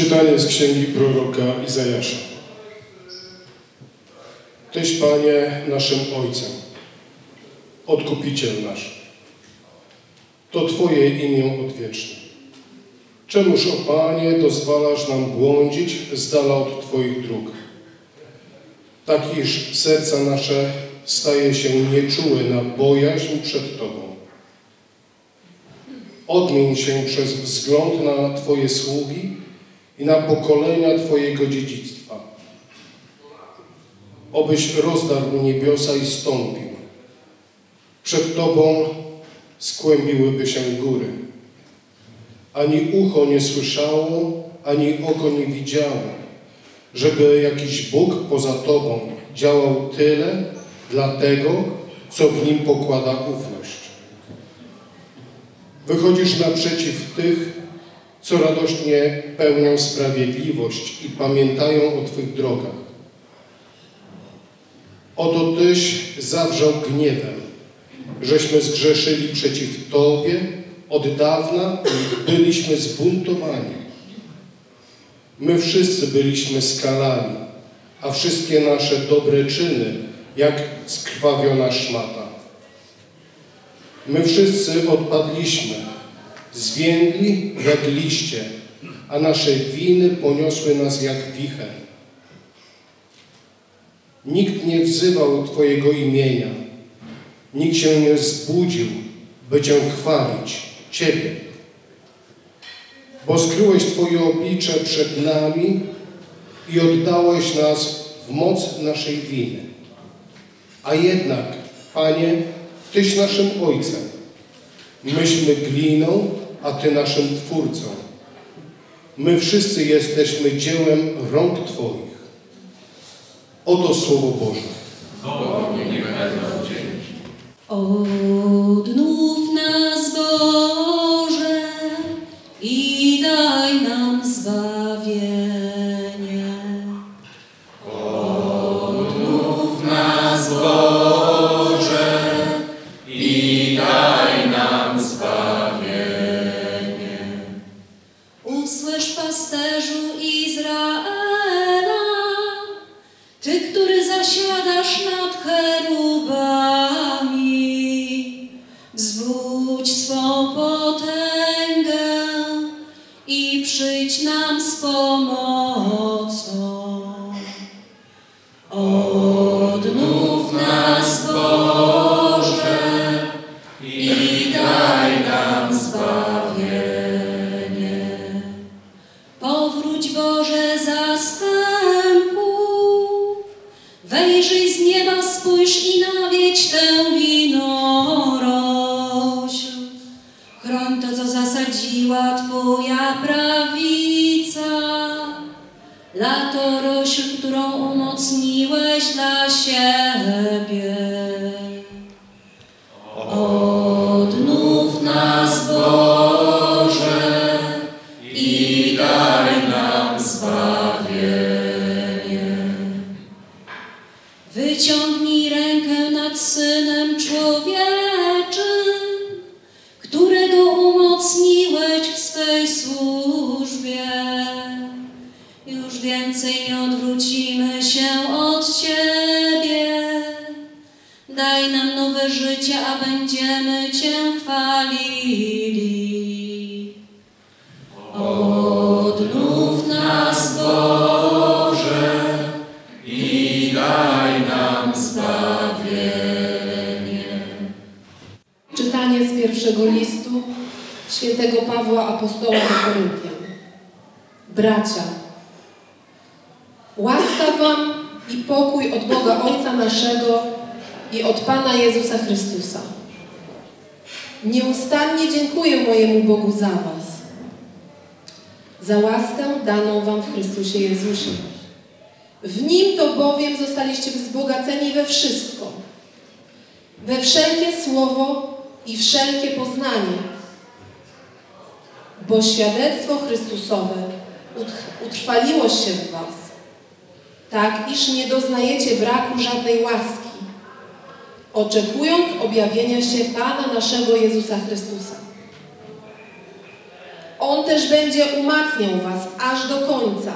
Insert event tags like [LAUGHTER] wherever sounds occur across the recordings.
Czytanie z księgi proroka Izajasza. Tyś, Panie, naszym Ojcem, Odkupiciel nasz. To Twoje imię odwieczne. Czemuż, o Panie, dozwalasz nam błądzić z dala od Twoich dróg? Tak iż serca nasze staje się nieczułe na bojaźń przed Tobą. Odmień się przez wzgląd na Twoje sługi i na pokolenia Twojego dziedzictwa. Obyś rozdarł niebiosa i stąpił. Przed Tobą skłębiłyby się góry. Ani ucho nie słyszało, ani oko nie widziało, żeby jakiś Bóg poza Tobą działał tyle dla tego, co w Nim pokłada ufność. Wychodzisz naprzeciw tych, co radośnie pełnią sprawiedliwość i pamiętają o Twych drogach. Oto Tyś zawrzał gniewem, żeśmy zgrzeszyli przeciw Tobie od dawna i byliśmy zbuntowani. My wszyscy byliśmy skalani, a wszystkie nasze dobre czyny jak skrwawiona szmata. My wszyscy odpadliśmy, zwiędli jak liście, a nasze winy poniosły nas jak wicher. Nikt nie wzywał Twojego imienia, nikt się nie zbudził, by Cię chwalić, Ciebie. Bo skryłeś Twoje oblicze przed nami i oddałeś nas w moc naszej winy. A jednak, Panie, Tyś naszym Ojcem. Myśmy gliną, a Ty naszym Twórcą. My wszyscy jesteśmy dziełem rąk Twoich. Oto Słowo Boże. Odnów nas Boże spójrz i nawiedź tę winorośl. Chroń to, co zasadziła Twoja prawica, latorośl, którą umocniłeś dla siebie. Służbie. Już więcej nie odwrócimy się od Ciebie. Daj nam nowe życie, a będziemy Cię chwalili. Świętego Pawła Apostoła do Koryntian. Bracia, łaska wam i pokój od Boga Ojca naszego i od Pana Jezusa Chrystusa. Nieustannie dziękuję mojemu Bogu za was, za łaskę daną wam w Chrystusie Jezusie. W Nim to bowiem zostaliście wzbogaceni we wszystko, we wszelkie słowo i wszelkie poznanie, bo świadectwo Chrystusowe utr- utrwaliło się w was, tak iż nie doznajecie braku żadnej łaski, oczekując objawienia się Pana naszego Jezusa Chrystusa, On też będzie umacniał was aż do końca,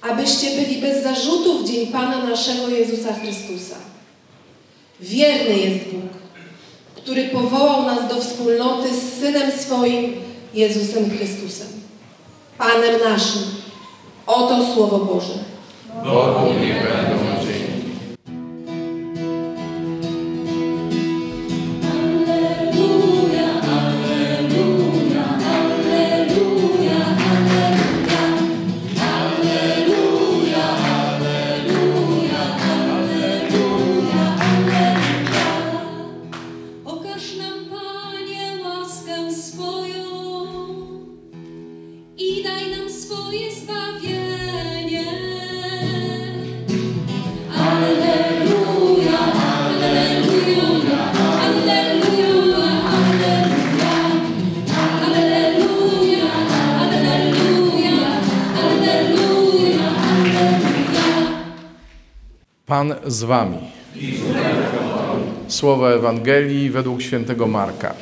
abyście byli bez zarzutu w dzień Pana naszego Jezusa Chrystusa. Wierny jest Bóg, który powołał nas do wspólnoty z Synem swoim, Jezusem Chrystusem, Panem naszym. Oto Słowo Boże. Bogu będą Pan z wami. Słowa Ewangelii według świętego Marka.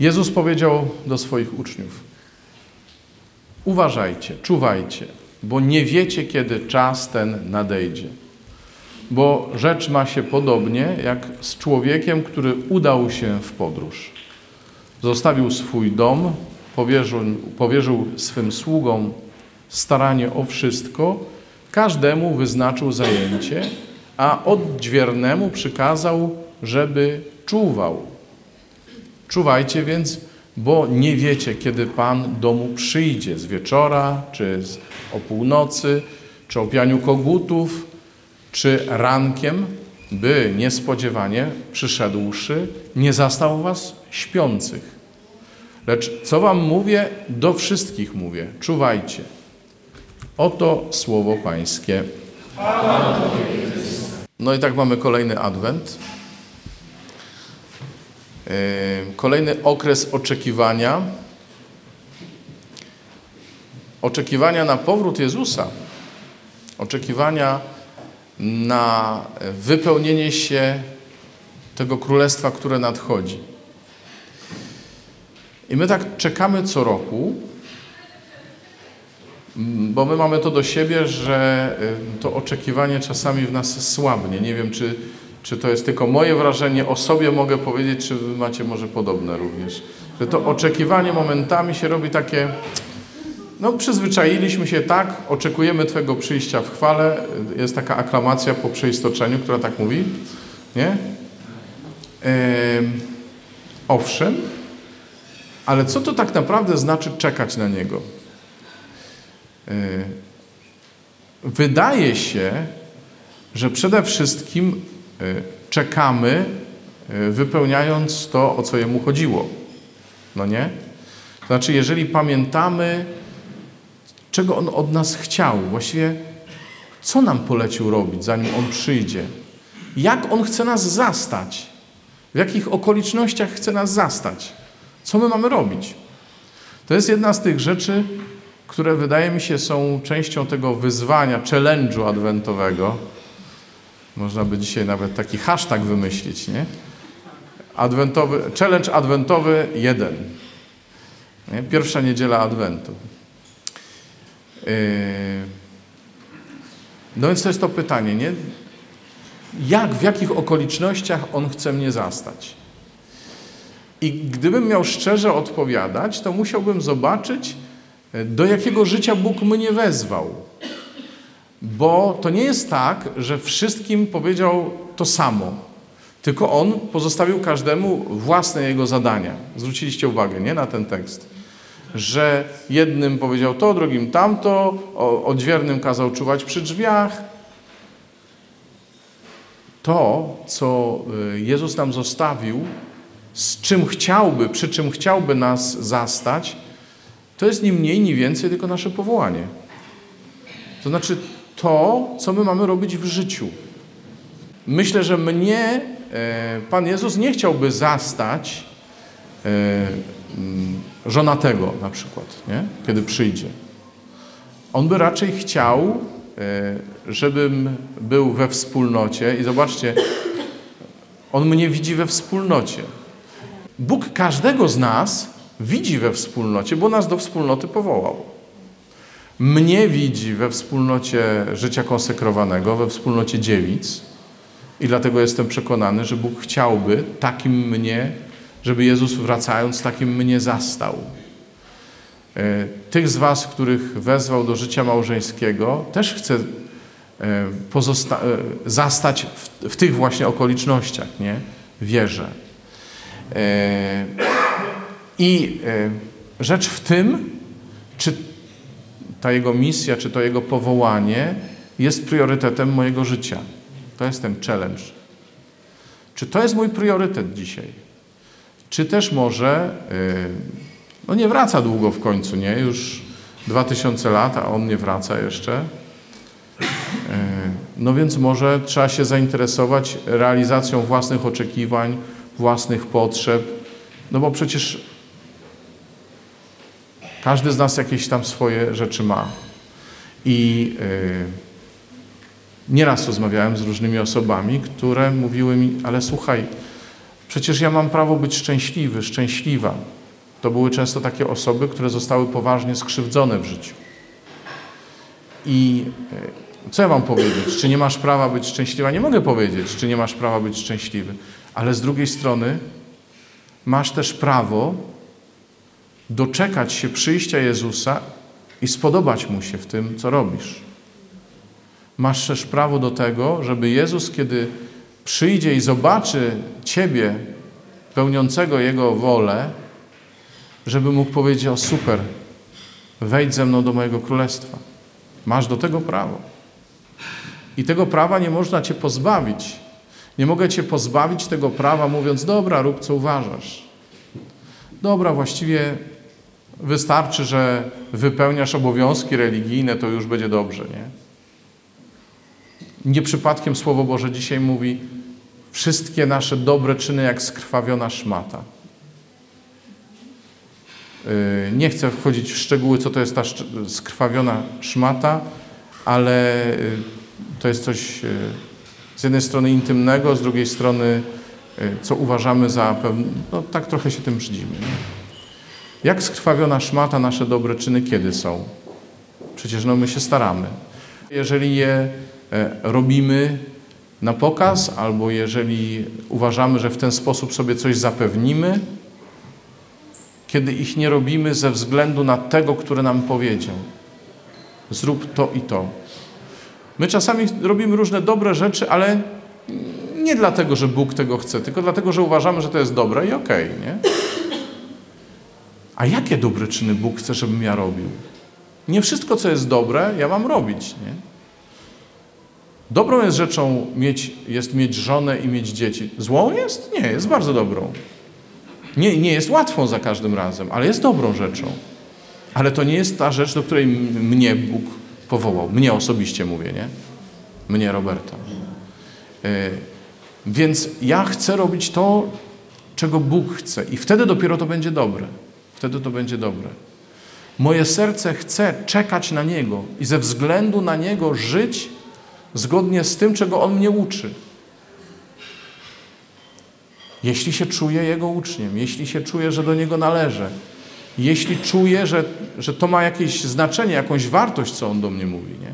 Jezus powiedział do swoich uczniów: Uważajcie, czuwajcie, bo nie wiecie, kiedy czas ten nadejdzie. Bo rzecz ma się podobnie jak z człowiekiem, który udał się w podróż. Zostawił swój dom, powierzył, powierzył swym sługom staranie o wszystko, każdemu wyznaczył zajęcie, a odźwiernemu przykazał, żeby czuwał. Czuwajcie więc, bo nie wiecie, kiedy Pan domu przyjdzie z wieczora, czy z, o północy, czy o pianiu kogutów, czy rankiem, by niespodziewanie przyszedłszy, nie zastał was śpiących. Lecz co wam mówię, do wszystkich mówię, czuwajcie. Oto słowo Pańskie. No i tak mamy kolejny adwent. Yy, Kolejny okres oczekiwania. Oczekiwania na powrót Jezusa. Oczekiwania na wypełnienie się tego królestwa, które nadchodzi. I my tak czekamy co roku, Bo my mamy to do siebie, że y, to oczekiwanie czasami w nas słabnie. Nie wiem, czy, czy to jest tylko moje wrażenie, o sobie mogę powiedzieć, czy wy macie może podobne również. Że to oczekiwanie momentami się robi takie, no przyzwyczailiśmy się tak, oczekujemy Twojego przyjścia w chwale. Jest taka aklamacja po przeistoczeniu, która tak mówi, nie? Ym, owszem, ale co to tak naprawdę znaczy czekać na Niego? Wydaje się, że przede wszystkim y, czekamy, y, wypełniając to, o co jemu chodziło. No nie? To znaczy, jeżeli pamiętamy, czego on od nas chciał, właściwie co nam polecił robić, zanim on przyjdzie, jak on chce nas zastać, w jakich okolicznościach chce nas zastać, co my mamy robić. To jest jedna z tych rzeczy, które wydaje mi się są częścią tego wyzwania, challenge'u adwentowego. Można by dzisiaj nawet taki hashtag wymyślić, nie? Adwentowy, challenge adwentowy 1. Nie? Pierwsza niedziela adwentu. Yy... No więc to jest to pytanie, nie? Jak, w jakich okolicznościach On chce mnie zastać? I gdybym miał szczerze odpowiadać, to musiałbym zobaczyć, do jakiego życia Bóg mnie wezwał. Bo to nie jest tak, że wszystkim powiedział to samo, tylko On pozostawił każdemu własne jego zadania. Zwróciliście uwagę, nie, na ten tekst. Że jednym powiedział to, drugim tamto, odźwiernym kazał czuwać przy drzwiach. To, co y, Jezus nam zostawił, z czym chciałby, przy czym chciałby nas zastać, to jest ni mniej, ni więcej, tylko nasze powołanie. To znaczy to, co my mamy robić w życiu. Myślę, że mnie e, Pan Jezus nie chciałby zastać e, mm, żonatego na przykład, nie? kiedy przyjdzie. On by raczej chciał, e, żebym był we wspólnocie i zobaczcie, on mnie widzi we wspólnocie. Bóg każdego z nas widzi we wspólnocie, bo nas do wspólnoty powołał. Mnie widzi we wspólnocie życia konsekrowanego, we wspólnocie dziewic i dlatego jestem przekonany, że Bóg chciałby takim mnie, żeby Jezus wracając takim mnie zastał. E, Tych z Was, których wezwał do życia małżeńskiego, też chcę e, e, zastać w, w tych właśnie okolicznościach, nie? Wierzę. E, I e, rzecz w tym, czy ta jego misja, czy to jego powołanie jest priorytetem mojego życia. To jest ten challenge. Czy to jest mój priorytet dzisiaj? Czy też może, yy, no nie wraca długo w końcu, nie? Już 2000 lat, a on nie wraca jeszcze. Yy, No więc może trzeba się zainteresować realizacją własnych oczekiwań, własnych potrzeb, no bo przecież każdy z nas jakieś tam swoje rzeczy ma. I yy, nieraz rozmawiałem z różnymi osobami, które mówiły mi, ale słuchaj, przecież ja mam prawo być szczęśliwy, szczęśliwa. To były często takie osoby, które zostały poważnie skrzywdzone w życiu. I yy, co ja mam powiedzieć? Czy nie masz prawa być szczęśliwa? Nie mogę powiedzieć, czy nie masz prawa być szczęśliwy. Ale z drugiej strony masz też prawo doczekać się przyjścia Jezusa i spodobać Mu się w tym, co robisz. Masz też prawo do tego, żeby Jezus, kiedy przyjdzie i zobaczy Ciebie pełniącego Jego wolę, żeby mógł powiedzieć, o super, wejdź ze mną do mojego królestwa. Masz do tego prawo. I tego prawa nie można Cię pozbawić. Nie mogę Cię pozbawić tego prawa, mówiąc, dobra, rób co uważasz. Dobra, właściwie wystarczy, że wypełniasz obowiązki religijne, to już będzie dobrze, nie? Nie przypadkiem Słowo Boże dzisiaj mówi, wszystkie nasze dobre czyny jak skrwawiona szmata. Yy, Nie chcę wchodzić w szczegóły, co to jest ta skrwawiona szmata, ale yy, to jest coś yy, z jednej strony intymnego, z drugiej strony, co uważamy za pewne, no tak trochę się tym brzydzimy. Nie? Jak skrwawiona szmata nasze dobre czyny kiedy są? Przecież no my się staramy. Jeżeli je e, robimy na pokaz, albo jeżeli uważamy, że w ten sposób sobie coś zapewnimy, kiedy ich nie robimy ze względu na tego, który nam powiedział. Zrób to i to. My czasami robimy różne dobre rzeczy, ale nie dlatego, że Bóg tego chce, tylko dlatego, że uważamy, że to jest dobre i okej, nie? A jakie dobre czyny Bóg chce, żebym ja robił? Nie wszystko, co jest dobre, ja mam robić, nie? Dobrą jest rzeczą mieć, jest mieć żonę i mieć dzieci. Złą jest? Nie, jest bardzo dobrą. Nie, nie jest łatwą za każdym razem, ale jest dobrą rzeczą. Ale to nie jest ta rzecz, do której mnie Bóg powołał. Mnie osobiście mówię, nie? Mnie, Roberta. E, Więc ja chcę robić to, czego Bóg chce i wtedy dopiero to będzie dobre. Wtedy to będzie dobre. Moje serce chce czekać na Niego i ze względu na Niego żyć zgodnie z tym, czego On mnie uczy. Jeśli się czuję Jego uczniem, jeśli się czuję, że do Niego należę, jeśli czuję, że, że to ma jakieś znaczenie, jakąś wartość, co On do mnie mówi. Nie?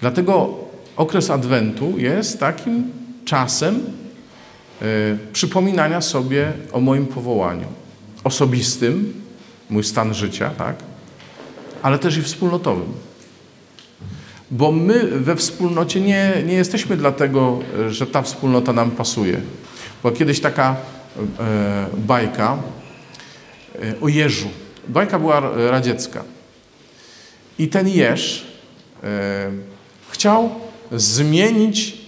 Dlatego okres Adwentu jest takim czasem y, przypominania sobie o moim powołaniu osobistym, mój stan życia, tak? ale też i wspólnotowym. Bo my we wspólnocie nie, nie jesteśmy dlatego, że ta wspólnota nam pasuje. Bo kiedyś taka e, bajka e, o jeżu. Bajka była radziecka. I ten jeż e, chciał zmienić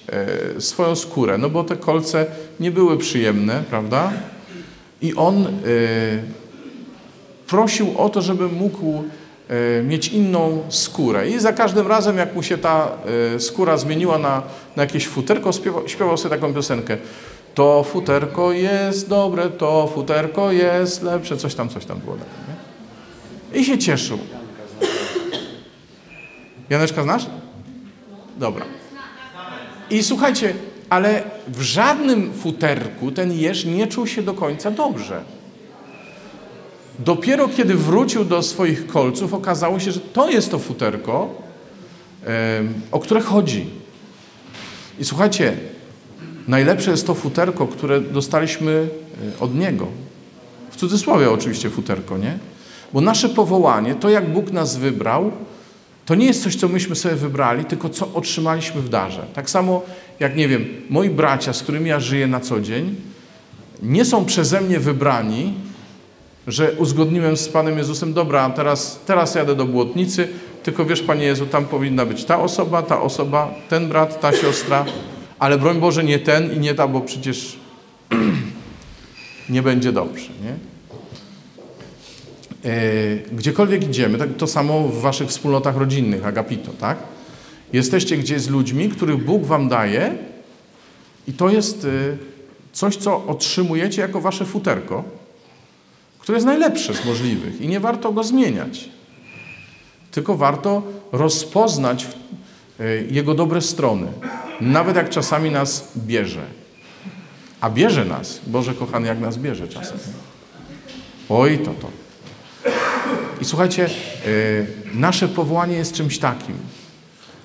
e, swoją skórę, no bo te kolce nie były przyjemne, prawda? I on e, prosił o to, żeby mógł e, mieć inną skórę. I za każdym razem, jak mu się ta e, skóra zmieniła na, na jakieś futerko, śpiewał, śpiewał sobie taką piosenkę. To futerko jest dobre, to futerko jest lepsze, coś tam, coś tam było. Nie? I się cieszył. Janeczka znasz? Dobra. I słuchajcie, ale w żadnym futerku ten jeż nie czuł się do końca dobrze. Dopiero kiedy wrócił do swoich kolców, okazało się, że to jest to futerko, o które chodzi. I słuchajcie, najlepsze jest to futerko, które dostaliśmy e, od Niego. W cudzysłowie oczywiście futerko, nie? Bo nasze powołanie, to jak Bóg nas wybrał, to nie jest coś, co myśmy sobie wybrali, tylko co otrzymaliśmy w darze. Tak samo jak, nie wiem, moi bracia, z którymi ja żyję na co dzień, nie są przeze mnie wybrani, że uzgodniłem z Panem Jezusem, dobra, teraz, teraz jadę do błotnicy, tylko wiesz, Panie Jezu, tam powinna być ta osoba, ta osoba, ten brat, ta siostra, ale broń Boże nie ten i nie ta, bo przecież [CLEARS THROAT] nie będzie dobrze, nie? E, Gdziekolwiek idziemy, tak to samo w waszych wspólnotach rodzinnych, agapito, tak? Jesteście gdzieś z ludźmi, których Bóg wam daje i to jest y, coś, co otrzymujecie jako wasze futerko, które jest najlepsze z możliwych i nie warto go zmieniać. Tylko warto rozpoznać y, jego dobre strony, nawet jak czasami nas bierze. A bierze nas, Boże kochany, jak nas bierze czasem. Oj, to to. I słuchajcie, y, nasze powołanie jest czymś takim.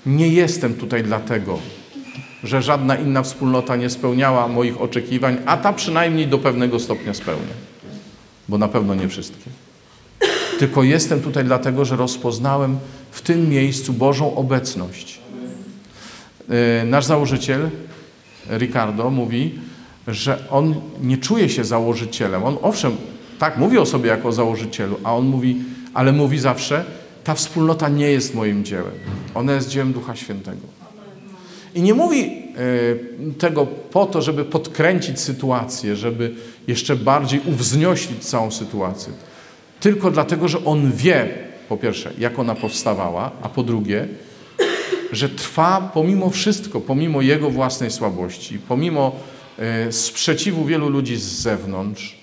Nie jestem tutaj dlatego, że żadna inna wspólnota nie spełniała moich oczekiwań, a ta przynajmniej do pewnego stopnia spełnia. Bo na pewno nie wszystkie. Tylko jestem tutaj dlatego, że rozpoznałem w tym miejscu Bożą obecność. Y, Nasz założyciel, Ricardo, mówi, że on nie czuje się założycielem. On owszem, tak mówi o sobie jako o założycielu, a on mówi, ale mówi zawsze, ta wspólnota nie jest moim dziełem. Ona jest dziełem Ducha Świętego. I nie mówi y, tego po to, żeby podkręcić sytuację, żeby jeszcze bardziej uwznioślić całą sytuację. Tylko dlatego, że on wie, po pierwsze, jak ona powstawała, a po drugie, że trwa pomimo wszystko, pomimo jego własnej słabości, pomimo y, sprzeciwu wielu ludzi z zewnątrz,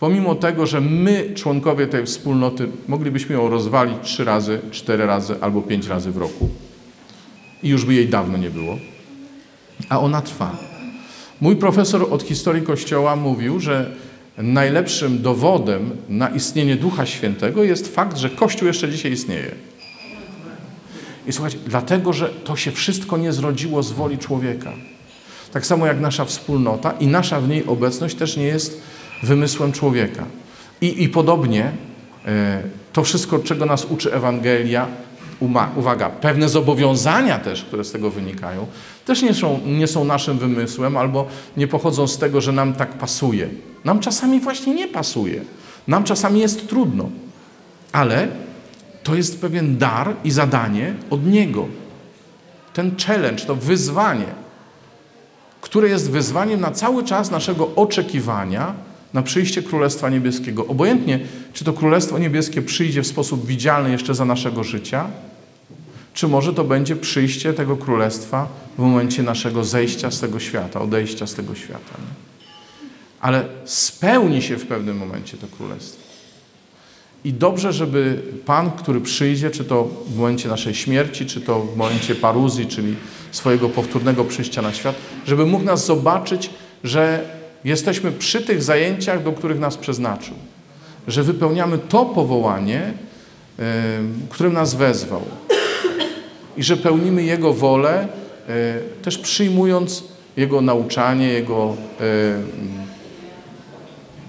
pomimo tego, że my, członkowie tej wspólnoty, moglibyśmy ją rozwalić trzy razy, cztery razy albo pięć razy w roku i już by jej dawno nie było, a ona trwa. Mój profesor od historii Kościoła mówił, że najlepszym dowodem na istnienie Ducha Świętego jest fakt, że Kościół jeszcze dzisiaj istnieje. I słuchajcie, dlatego, że to się wszystko nie zrodziło z woli człowieka. Tak samo jak nasza wspólnota i nasza w niej obecność też nie jest wymysłem człowieka. I, i podobnie e, to wszystko, czego nas uczy Ewangelia, uwaga, pewne zobowiązania też, które z tego wynikają, też nie są, nie są naszym wymysłem albo nie pochodzą z tego, że nam tak pasuje. Nam czasami właśnie nie pasuje. Nam czasami jest trudno. Ale to jest pewien dar i zadanie od Niego. Ten challenge, to wyzwanie, które jest wyzwaniem na cały czas naszego oczekiwania na przyjście Królestwa Niebieskiego. Obojętnie, czy to Królestwo Niebieskie przyjdzie w sposób widzialny jeszcze za naszego życia, czy może to będzie przyjście tego Królestwa w momencie naszego zejścia z tego świata, odejścia z tego świata. Nie? Ale spełni się w pewnym momencie to Królestwo. I dobrze, żeby Pan, który przyjdzie, czy to w momencie naszej śmierci, czy to w momencie paruzji, czyli swojego powtórnego przyjścia na świat, żeby mógł nas zobaczyć, że jesteśmy przy tych zajęciach, do których nas przeznaczył. Że wypełniamy to powołanie, którym nas wezwał. I że pełnimy Jego wolę, y, też przyjmując Jego nauczanie, Jego, y,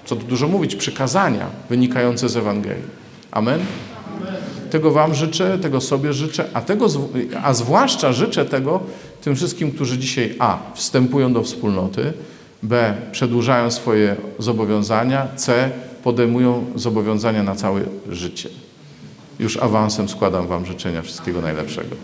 co tu dużo mówić, przykazania wynikające z Ewangelii. Amen? Tego Wam życzę, tego sobie życzę, a, tego, a zwłaszcza życzę tego tym wszystkim, którzy dzisiaj A. wstępują do wspólnoty, B. przedłużają swoje zobowiązania, C. podejmują zobowiązania na całe życie. Już awansem składam Wam życzenia wszystkiego najlepszego.